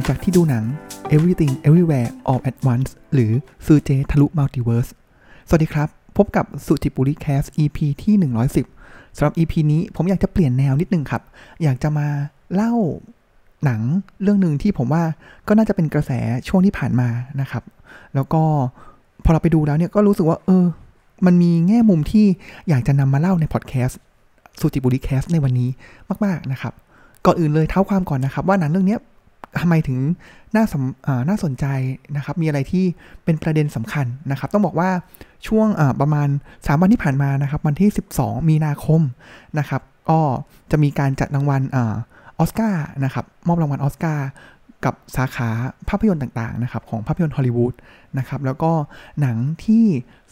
งจากที่ดูหนัง Everything Everywhere All at Once หรือซือเจ๊ทะลุมัลติเวิร์สสวัสดีครับ พบกับสุจิปุริแคส EP ที่ 110สำหรับ EP นี้ผมอยากจะเปลี่ยนแนวนิดนึงครับ อยากจะมาเล่าหนังเรื่องหนึ่งที่ผมว่าก็น่าจะเป็นกระแสช่วงที่ผ่านมานะครับ แล้วก็พอเราไปดูแล้วเนี่ยก็รู้สึกว่า เออ มันมีแง่มุมที่อยากจะนำมาเล่าในพอดแคสต์สุจิปุลิ Cast ในวันนี้มาก ๆ นะครับ ก่อนอื่นเลยเท้าความก่อนนะครับ ว่าหนังเรื่องนี้ ทำไมถึงน่าสน่าสนใจนะครับ มีอะไรที่เป็นประเด็นสำคัญนะครับ ต้องบอกว่าช่วงประมาณ 3 วันที่ผ่านมานะครับ วันที่ 12 มีนาคมนะครับ ก็จะมีการจัดรางวัลออสการ์นะครับ มอบรางวัลออสการ์กับสาขาภาพยนตร์ต่างๆนะครับของภาพยนตร์ฮอลลีวูดนะครับแล้วก็หนังที่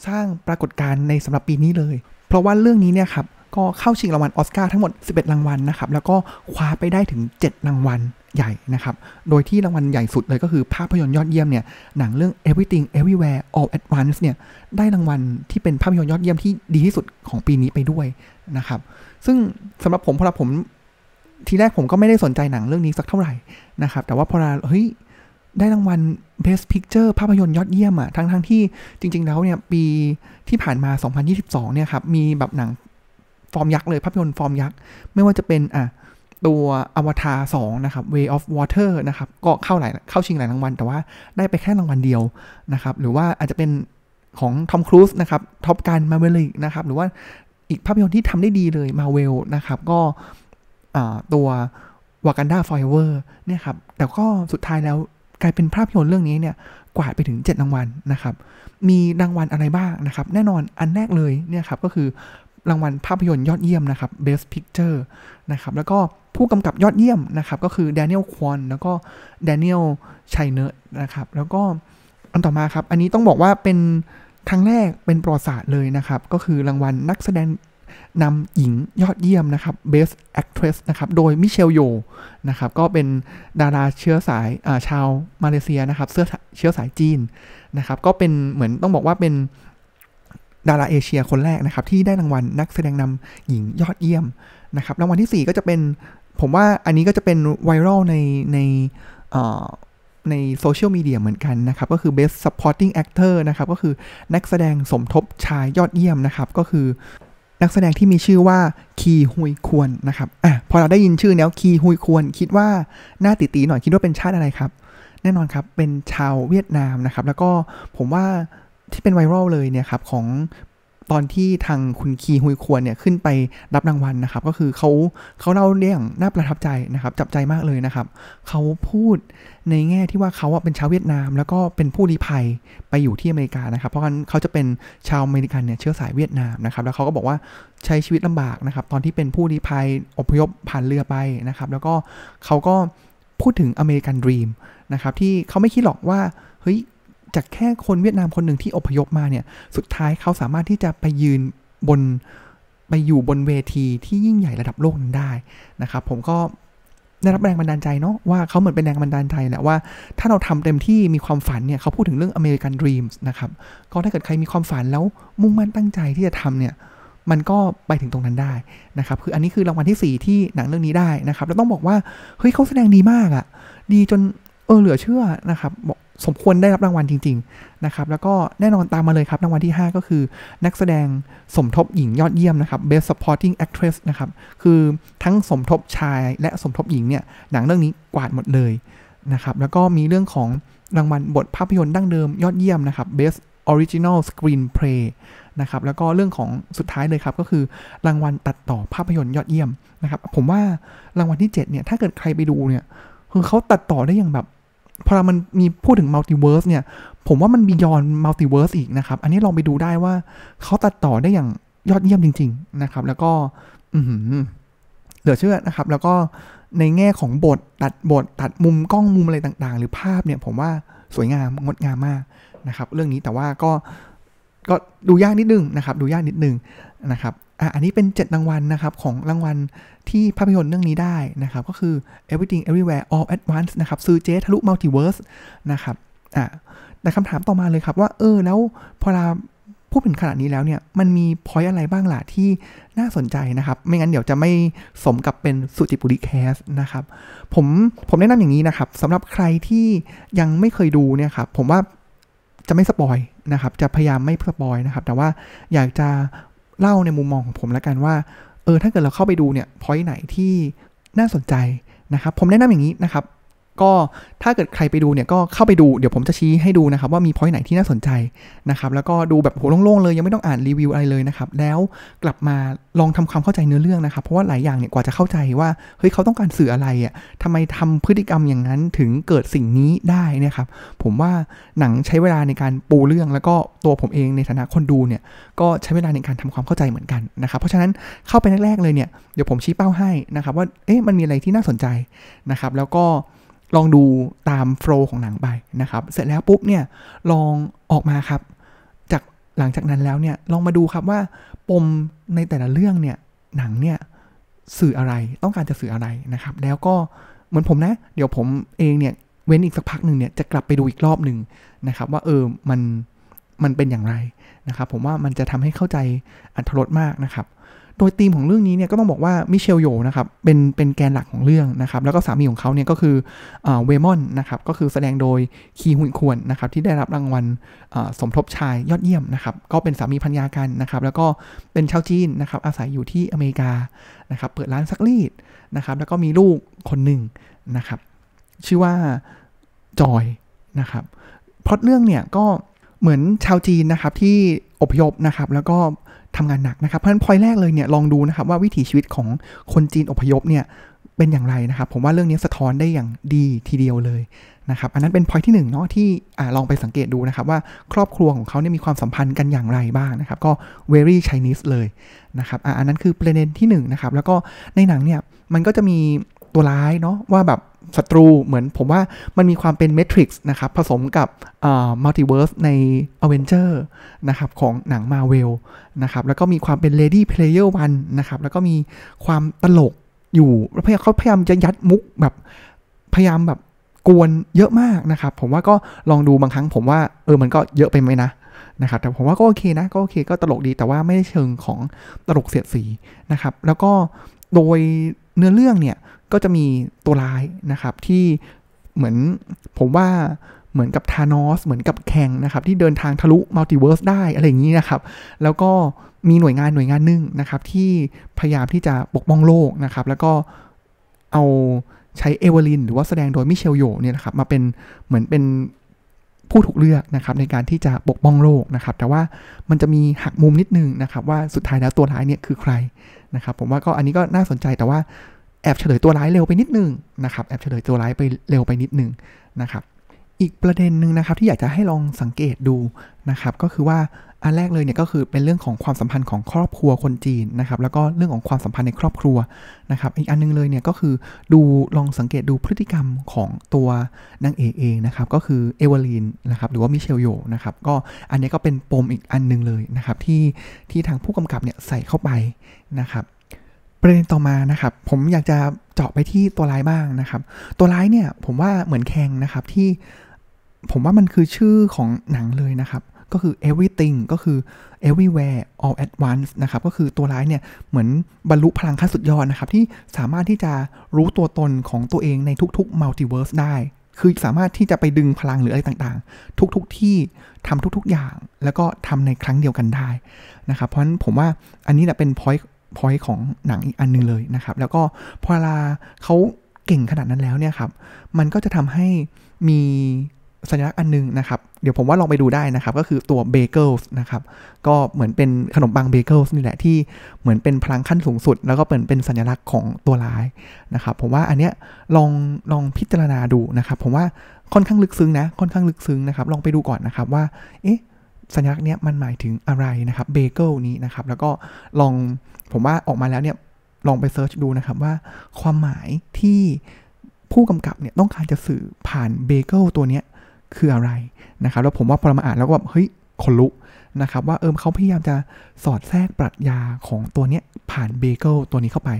สร้างปรากฏการณ์ในสำหรับปีนี้เลย เพราะว่าเรื่องนี้เนี่ยครับก็เข้าชิงรางวัลออสการ์ทั้งหมด 11 รางวัลนะครับ แล้วก็คว้าไปได้ถึง 7 รางวัล ใหญ่นะครับ โดยที่รางวัลใหญ่สุดเลยก็คือภาพยนตร์ยอดเยี่ยมเนี่ย หนังเรื่อง Everything Everywhere All at Once เนี่ย ได้รางวัลที่เป็นภาพยนตร์ยอดเยี่ยมที่ดีที่สุดของปีนี้ไปด้วยนะครับ ซึ่งสำหรับผมพอผมทีแรกผมก็ไม่ได้สนใจหนังเรื่องนี้สักเท่าไหร่นะครับ แต่ว่าพอเราเฮ้ยได้รางวัล Best Picture ภาพยนตร์ยอดเยี่ยมอะทั้งทั้งที่จริง ๆ แล้วเนี่ยปีที่ผ่านมา 2022 เนี่ยครับ มีแบบหนังฟอร์มยักษ์เลยภาพยนตร์ฟอร์มยักษ์ ไม่ว่าจะเป็นอะ ตัวอวตารสองนะครับ Way of Water นะครับ ก็เข้าหลายเข้าชิงหลายรางวัล แต่ว่าได้ไปแค่รางวัลเดียวนะครับ หรือว่าอาจจะเป็นของทอมครูซนะครับ Top Gun Maverick นะครับ หรือว่าอีกภาพยนตร์ที่ทำได้ดีเลยมาเวลนะครับ ก็ตัว Wakanda Forever เนี่ยครับ แต่ก็สุดท้ายแล้วกลายเป็นภาพยนตร์เรื่องนี้เนี่ยกวาดไปถึง 7 รางวัลนะครับ มีรางวัลอะไรบ้างนะครับ แน่นอนอันแรกเลยเนี่ยครับก็คือ รางวัลภาพยนตร์ยอดเยี่ยมนะครับ Best Picture นะครับ แล้วก็ผู้กำกับยอดเยี่ยมนะครับ ก็คือ Daniel Kwan แล้วก็ Daniel c h a i n e r นะครับ แล้วก็อันต่อมาครับ อันนี้ต้องบอกว่าเป็นครั้งแรกเป็นประวัติศาสตร์เลยนะครับ ก็คือรางวัลนักแสดงนำหญิงยอดเยี่ยมนะครับ Best Actress นะครับ โดยมิเชลโยนะครับ ก็เป็นดาราเชื้อสายชาวมาเลเซียนะครับเชื้อเชื้อสายจีนนะครับ ก็เป็นเหมือนต้องบอกว่าเป็น ดาราเอเชียคนแรกนะครับ ที่ได้รางวัลนักแสดงนำหญิงยอดเยี่ยมนะครับ รางวัลที่ 4 ก็จะเป็น ผมว่าอันนี้ก็จะเป็นไวรัลในในในโซเชียลมีเดียเหมือนกันนะครับ ก็คือ Best Supporting Actor นะครับ ก็คือนักแสดงสมทบชายยอดเยี่ยมนะครับ ก็คือนักแสดงที่มีชื่อว่าคีฮุยควรนะครับอะพอเราได้ยินชื่อแล้วคีฮุยควรคิดว่าหน้าตีตีหน่อยคิดว่าเป็นชาติอะไรครับ แน่นอนครับเป็นชาวเวียดนามนะครับ แล้วก็ผมว่า ที่เป็นไวรัลเลยเนี่ยครับของตอนที่ทางคุณคีฮุยควรเนี่ยขึ้นไปรับรางวัลนะครับ ก็คือเขาเขาเล่าเรื่องน่าประทับใจนะครับ จับใจมากเลยนะครับ เขาพูดในแง่ที่ว่าเขาเป็นชาวเวียดนาม แล้วก็เป็นผู้ลี้ภัยไปอยู่ที่อเมริกานะครับ เพราะงั้นเขาจะเป็นชาวอเมริกันเนี่ยเชื้อสายเวียดนามนะครับ แล้วเขาก็บอกว่าใช้ชีวิตลำบากนะครับ ตอนที่เป็นผู้ลี้ภัยอพยพผ่านเรือไปนะครับ แล้วก็เขาก็พูดถึงอเมริกันดรีมนะครับที่เขาไม่คิดหรอกว่าเฮ้ย จากแค่คนเวียดนามคนหนึ่งที่อพยพมาเนี่ย สุดท้ายเขาสามารถที่จะไปยืนบนไปอยู่บนเวทีที่ยิ่งใหญ่ระดับโลกนั้นได้นะครับ ผมก็ได้รับแรงบันดาลใจเนาะว่าเขาเหมือนเป็นแรงบันดาลใจแหละว่าถ้าเราทำเต็มที่มีความฝันเนี่ยเขาพูดถึงเรื่อง American Dreams นะครับ ก็ถ้าเกิดใครมีความฝันแล้วมุ่งมั่นตั้งใจที่จะทำเนี่ยมันก็ไปถึงตรงนั้นได้นะครับ คืออันนี้คือรางวัลที่ 4 ที่หนังเรื่องนี้ได้นะครับ แล้วต้องบอกว่า เฮ้ยเขาแสดงดีมากอะ่ะ ดีจนเออเหลือเชื่อนะครับบอก สมควรได้รับรางวัลจริง ๆ นะครับ แล้วก็แน่นอนตามมาเลยครับ รางวัลที่ 5 ก็คือนักแสดงสมทบหญิงยอดเยี่ยมนะครับ Best Supporting Actress นะครับ คือทั้งสมทบชายและสมทบหญิงเนี่ย หนังเรื่องนี้กวาดหมดเลยนะครับ แล้วก็มีเรื่องของรางวัลบทภาพยนตร์ดั้งเดิมยอดเยี่ยมนะครับ Best Original Screenplay นะครับ แล้วก็เรื่องของสุดท้ายเลยครับ ก็คือรางวัลตัดต่อภาพยนตร์ยอดเยี่ยมนะครับ ผมว่ารางวัลที่ 7 เนี่ย ถ้าเกิดใครไปดูเนี่ย คือเขาตัดต่อได้อย่างแบบ พอมันมีพูดถึง multiverse เนี่ย ผมว่ามัน beyond multiverse อีกนะครับ อันนี้ลองไปดูได้ว่าเขาตัดต่อได้อย่างยอดเยี่ยมจริง ๆ นะครับ แล้วก็อืเหลือเชื่อนะครับ แล้วก็ในแง่ของบทตัดบทตัดมุมกล้องมุมอะไรต่างๆ หรือภาพเนี่ยผมว่าสวยงามงดงามมากนะครับ เรื่องนี้แต่ว่าก็ก็ดูยากนิดนึงนะครับ ดูยากนิดนึงนะครับ อะอันนี้เป็น 7 รางวัลนะครับ ของรางวัลที่ภาพยนตร์เรื่องนี้ได้นะครับ ก็คือ Everything Everywhere All at Once นะครับซื้อเจทะลุมัลติเวิร์สนะครับอะแต่คำถามต่อมาเลยครับว่า เออ แล้วพอเราพูดถึงขนาดนี้แล้วเนี่ย มันมี point อะไรบ้างล่ะที่น่าสนใจนะครับ ไม่งั้นเดี๋ยวจะไม่สมกับเป็นสุจิปุลิ Cast นะครับ ผมผมแนะนำอย่างนี้นะครับสำหรับใครที่ยังไม่เคยดูเนี่ยครับผมว่าจะไม่ spoil นะครับ จะพยายามไม่ spoil นะครับ แต่ว่าอยากจะ เล่าในมุมมองของผมแล้วกันว่า เออ ถ้าเกิดเราเข้าไปดูเนี่ย point ไหนที่น่าสนใจนะครับ ผมแนะนำอย่างนี้นะครับ ก็ถ้าเกิดใครไปดูเนี่ยก็เข้าไปดูเดี๋ยวผมจะชี้ให้ดูนะครับว่ามีพอยต์ไหนที่น่าสนใจนะครับแล้วก็ดูแบบโหโล่งๆเลยยังไม่ต้องอ่านรีวิวอะไรเลยนะครับแล้วกลับมาลองทำความเข้าใจเนื้อเรื่องนะครับเพราะว่าหลายอย่างเนี่ยกว่าจะเข้าใจว่าเฮ้ยเขาต้องการสื่ออะไรอะทำไมทำพฤติกรรมอย่างนั้นถึงเกิดสิ่งนี้ได้นะครับผมว่าหนังใช้เวลาในการปูเรื่อง แล้วก็ตัวผมเองในฐานะคนดูเนี่ยก็ใช้เวลาในการทำความเข้าใจเหมือนกันนะครับเพราะฉะนั้นเข้าไปแรกๆเลยเนี่ยเดี๋ยวผมชี้เป้าให้นะครับว่าเอ๊ะมันมีอะไรที่น่าสนใจนะครับแล้วก็ ลองดูตามโฟล์ของหนังไปนะครับ เสร็จแล้วปุ๊บเนี่ยลองออกมาครับ จากหลังจากนั้นแล้วเนี่ยลองมาดูครับว่าปมในแต่ละเรื่องเนี่ยหนังเนี่ยสื่ออะไรต้องการจะสื่ออะไรนะครับ แล้วก็เหมือนผมนะ เดี๋ยวผมเองเนี่ยเว้นอีกสักพักหนึ่งเนี่ยจะกลับไปดูอีกรอบหนึ่งนะครับ ว่าเออมันมันเป็นอย่างไรนะครับ ผมว่ามันจะทำให้เข้าใจอัธรสมากนะครับ โดยธีมของเรื่องนี้เนี่ยก็ต้องบอกว่ามิเชลโยนะครับเป็นเป็นแกนหลักของเรื่องนะครับแล้วก็สามีของเขาเนี่ยก็คือเวมอนนะครับก็คือแสดงโดยคีฮุนควรนะครับที่ได้รับรางวัลสมทบชายยอดเยี่ยมนะครับก็เป็นสามีพัญญากันนะครับแล้วก็เป็นชาวจีนนะครับอาศัยอยู่ที่อเมริกานะครับเปิดร้านซักรีดนะครับแล้วก็มีลูกคนหนึ่งนะครับชื่อว่าจอยนะครับพล็อตเรื่องเนี่ยก็เหมือนชาวจีนนะครับที่ อพยพนะครับแล้วก็ทำงานหนักนะครับเพราะฉะนั้นพอยแรกเลยเนี่ยลองดูนะครับว่าวิถีชีวิตของคนจีนอพยพเนี่ยเป็นอย่างไรนะครับผมว่าเรื่องนี้สะท้อนได้อย่างดีทีเดียวเลยนะครับอันนั้นเป็นพอยที่1เนาะที่อลองไปสังเกตดูนะครับว่าครอบครัวของเขาเนี่ยมีความสัมพันธ์กันอย่างไรบ้างนะครับก็ very Chinese เลยนะครับอันนั้นคือประเด็นที่1นนะครับแล้วก็ในหนังเนี่ยมันก็จะมี ตัวร้ายเนาะว่าแบบศัตรูเหมือนผมว่ามันมีความเป็น Matrix นะครับผสมกับมัลติเวิร์สใน a v e n g e r นะครับของหนังมาเวลนะครับแล้วก็มีความเป็น Ready Player One นะครับแล้วก็มีความตลกอยู่พยายามเขาพยายามจะยัดมุกแบบพยายามแบบกวนเยอะมากนะครับ ผมว่าก็ลองดูบางครั้งผมว่าเออมันก็เยอะไปไหมนะนะครับแต่ผมว่าก็โอเคนะก็โอเคก็ตลกดีแต่ว่าไม่ได้เชิงของตลกเสียดสีนะครับแล้วก็โดยเนื้อเรื่องเนี่ย ก็จะมีตัวร้ายนะครับที่เหมือนผมว่าเหมือนกับธานอสเหมือนกับแคงนะครับ ที่เดินทางทะลุ multiverse ได้อะไรอย่างนี้นะครับ แล้วก็มีหน่วยงานหน่วยงานหนึ่งนะครับ ที่พยายามที่จะปกป้องโลกนะครับ แล้วก็เอาใช้เอเวอลินหรือว่าแสดงโดยมิเชล โหย่วเนี่ยนะครับ มาเป็นเหมือนเป็นผู้ถูกเลือกนะครับในการที่จะปกป้องโลกนะครับ แต่ว่ามันจะมีหักมุมนิดนึงนะครับ ว่าสุดท้ายแล้วตัวร้ายเนี่ยคือใครนะครับ ผมว่าก็อันนี้ก็น่าสนใจแต่ว่า แอบเฉลยตัวร้ายเร็วไปนิดนึงนะครับแอบเฉลยตัวร้ายไปเร็วไปนิดนึงนะครับอีกประเด็นหนึ่งนะครับที่อยากจะให้ลองสังเกตดูนะครับก็คือว่าอันแรกเลยเนี่ยก็คือเป็นเรื่องของความสัมพันธ์ของครอบครัวคนจีนนะครับแล้วก็เรื่องของความสัมพันธ์ในครอบครัวนะครับอีกอันนึงเลยเนี่ยก็คือดูลองสังเกตดูพฤติกรรมของตัวนางเอกเองนะครับก็คือเอเวอลินนะครับหรือว่ามิเชลโยนะครับก็อันนี้ก็เป็นปมอีกอันนึงเลยนะครับที่ที่ทางผู้กำกับเนี่ยใส่เข้าไปนะครับ ประเด็นต่อมานะครับ ผมอยากจะเจาะไปที่ตัวร้ายบ้างนะครับ ตัวร้ายเนี่ยผมว่าเหมือนแคงนะครับที่ผมว่ามันคือชื่อของหนังเลยนะครับ ก็คือ everything ก็คือ everywhere all at once นะครับ ก็คือตัวร้ายเนี่ยเหมือนบรรลุพลังขั้นสุดยอดนะครับ ที่สามารถที่จะรู้ตัวตนของตัวเองในทุกๆ multiverse ได้ คือสามารถที่จะไปดึงพลังหรืออะไรต่างๆ ทุกๆที่ทำทุกๆอย่าง แล้วก็ทำในครั้งเดียวกันได้นะครับ เพราะฉะนั้นผมว่าอันนี้แหละเป็น point พอยต์ของหนังอีกอันนึงเลยนะครับ แล้วก็พอเวลาเขาเก่งขนาดนั้นแล้วเนี่ยครับ มันก็จะทำให้มีสัญลักษณ์อันนึงนะครับ เดี๋ยวผมว่าลองไปดูได้นะครับ ก็คือตัว bagels นะครับ ก็เหมือนเป็นขนมปัง bagels นี่แหละที่เหมือนเป็นพลังขั้นสูงสุด แล้วก็เป็นเป็นสัญลักษณ์ของตัวร้ายนะครับ ผมว่าอันเนี้ยลองลองพิจารณาดูนะครับ ผมว่าค่อนข้างลึกซึ้งนะ ค่อนข้างลึกซึ้งนะครับ ลองไปดูก่อนนะครับว่า เอ๊ะ สัญลักษณ์เนี้ยมันหมายถึงอะไรนะครับเบเกิลนี้นะครับ แล้วก็ลองผมว่าออกมาแล้วเนี่ยลองไป search ดูนะครับว่าความหมายที่ผู้กำกับเนี่ยต้องการจะสื่อผ่านเบเกิลตัวเนี้ยคืออะไรนะครับ แล้วผมว่าพอเรามาอ่านแล้วก็แบบเฮ้ยขนลุกนะครับ ว่าเออเขาพยายามจะสอดแทรกปรัชญาของตัวเนี้ยผ่านเบเกิลตัวนี้เข้าไป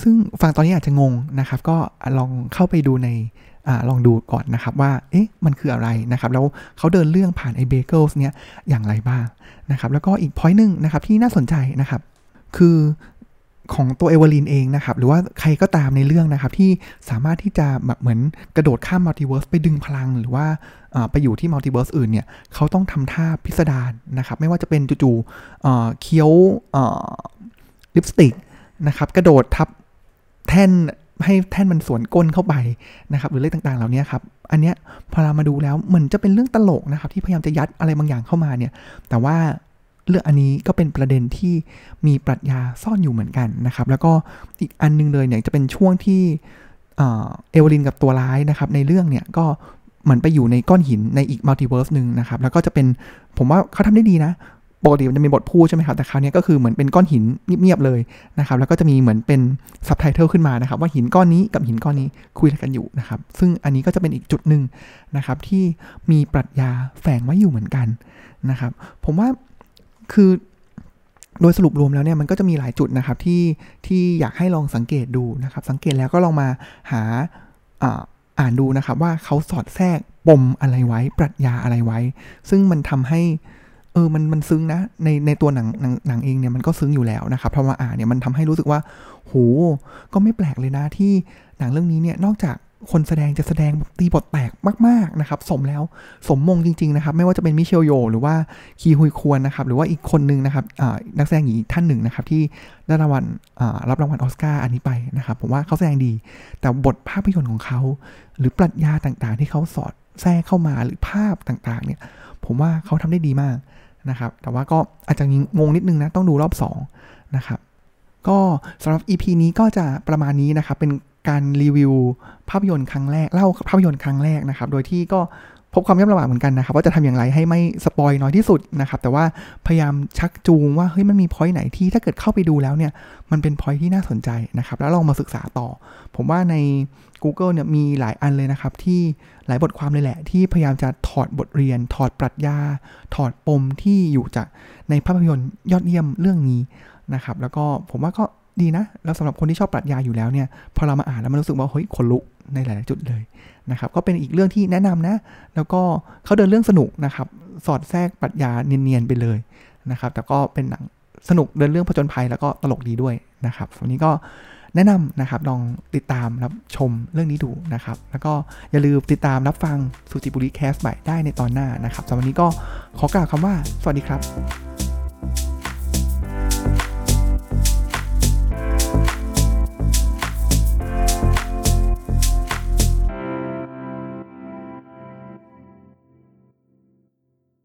ซึ่งฟังตอนนี้อาจจะงงนะครับ ก็ลองเข้าไปดูใน อลองดูก่อนนะครับว่า เอ๊ะ มันคืออะไรนะครับ แล้วเขาเดินเรื่องผ่านไอเบเกิลส์เนี้ยอย่างไรบ้างนะครับ แล้วก็อีก point หนึ่งนะครับที่น่าสนใจนะครับ คือของตัว Evelyn เองนะครับ หรือว่าใครก็ตามในเรื่องนะครับที่สามารถที่จะแบบเหมือนกระโดดข้าม multiverse ไปดึงพลัง หรือว่าไปอยู่ที่ multiverse อื่นเนี่ยเขาต้องทำท่าพิสดารนะครับ ไม่ว่าจะเป็นจู่ๆเคี้ยวลิปสติกนะครับ กระโดดทับแท่น ให้แท่นมันสวนก้นเข้าไปนะครับหรือเรื่องต่างๆเหล่านี้ครับอันเนี้ยพอเรามาดูแล้วเหมือนจะเป็นเรื่องตลกนะครับ ที่พยายามจะยัดอะไรบางอย่างเข้ามาเนี่ย แต่ว่าเรื่องอันนี้ก็เป็นประเด็นที่มีปรัชญาซ่อนอยู่เหมือนกันนะครับ แล้วก็อีกอันนึงเลยเนี่ยจะเป็นช่วงที่เอเวอรินกับตัวร้ายนะครับ ในเรื่องเนี่ยก็เหมือนไปอยู่ในก้อนหินในอีก multiverse หนึ่งนะครับ แล้วก็จะเป็นผมว่าเขาทำได้ดีนะ ปกติมันจะมีบทพูดใช่ไหมครับ แต่คราวนี้ก็คือเหมือนเป็นก้อนหินเงียบๆเลยนะครับ แล้วก็จะมีเหมือนเป็นซับไตเติลขึ้นมานะครับ ว่าหินก้อนนี้กับหินก้อนนี้คุยกันอยู่นะครับ ซึ่งอันนี้ก็จะเป็นอีกจุดหนึ่งนะครับ ที่มีปรัชญาแฝงไว้อยู่เหมือนกันนะครับ ผมว่าคือโดยสรุปรวมแล้วเนี่ยมันก็จะมีหลายจุดนะครับที่ที่อยากให้ลองสังเกตดูนะครับ สังเกตแล้วก็ลองมาหาอ่านดูนะครับว่าเขาสอดแทรกปมอะไรไว้ ปรัชญาอะไรไว้ ซึ่งมันทำให้ ออมันมันซึ้งนะ ในในตัวหนังหนังหนังเองเนี่ยมันก็ซึ้งอยู่แล้วนะครับพราะว่าอ่านเนี่ยมันทำให้รู้สึกว่าโหก็ไม่แปลกเลยนะที่หนังเรื่องนี้เนี่ยนอกจากคนแสดงจะแสดงตีบทแตกมาก ๆ นะครับ สมแล้วสมมงจริง ๆ นะครับ ไม่ว่าจะเป็นมิเชลโย หรือว่าคีฮุยควรนะครับ หรือว่าอีกคนนึงนะครับนักแสดงหญิงท่านหนึ่งนะครับ ที่ได้รางวัลรับรางวัลอสการ์อันนี้ไปนะครับ ผมว่าเขาแสดงดี แต่บทภาพยนตร์ของเขา หรือปรัชญาต่างๆ ที่เขาสอดแทรกเข้ามาหรือภาพต่างๆ เนี่ย ผมว่าเขาทำได้ดีมาก นะครับ แต่ว่าก็อาจจะงงนิดนึงนะ ต้องดูรอบ2นะครับ ก็สำหรับ EP นี้ก็จะประมาณนี้นะครับ เป็นการรีวิวภาพยนตร์ครั้งแรก เล่าภาพยนตร์ครั้งแรกนะครับ โดยที่ก็ พบความยากลำบากเหมือนกันนะครับว่าจะทำอย่างไรให้ไม่สปอยน้อยที่สุดนะครับแต่ว่าพยายามชักจูงว่าเฮ้ยมันมีพอยต์ไหนที่ถ้าเกิดเข้าไปดูแล้วเนี่ยมันเป็นพอยต์ที่น่าสนใจนะครับแล้วลองมาศึกษาต่อ ผมว่าใน Google เนี่ยมีหลายอันเลยนะครับที่หลายบทความเลยแหละ ที่พยายามจะถอดบทเรียน ถอดปรัชญา ถอดปมที่อยู่จากในภาพยนตร์ยอดเยี่ยมเรื่องนี้นะครับแล้วก็ผมว่าก็ดีนะ แล้วสำหรับคนที่ชอบปรัชญาอยู่แล้วเนี่ยพอเรามาอ่านแล้วมันรู้สึกว่าเฮ้ยขนลุก ในหลาย ๆ จุดเลยนะครับ ก็เป็นอีกเรื่องที่แนะนำนะ แล้วก็เขาเดินเรื่องสนุกนะครับ สอดแทรกปรัชญาเนียน ๆ ไปเลยนะครับ แต่ก็เป็นหนังสนุกเดินเรื่องผจญภัยแล้วก็ตลกดีด้วยนะครับวันนี้ก็แนะนำนะครับ ลองติดตามรับชมเรื่องนี้ดูนะครับ แล้วก็อย่าลืมติดตามรับฟังสุจิบุรีแคสใหม่ได้ในตอนหน้านะครับสำหรับวันนี้ก็ขอกล่าวคำว่า สวัสดีครับ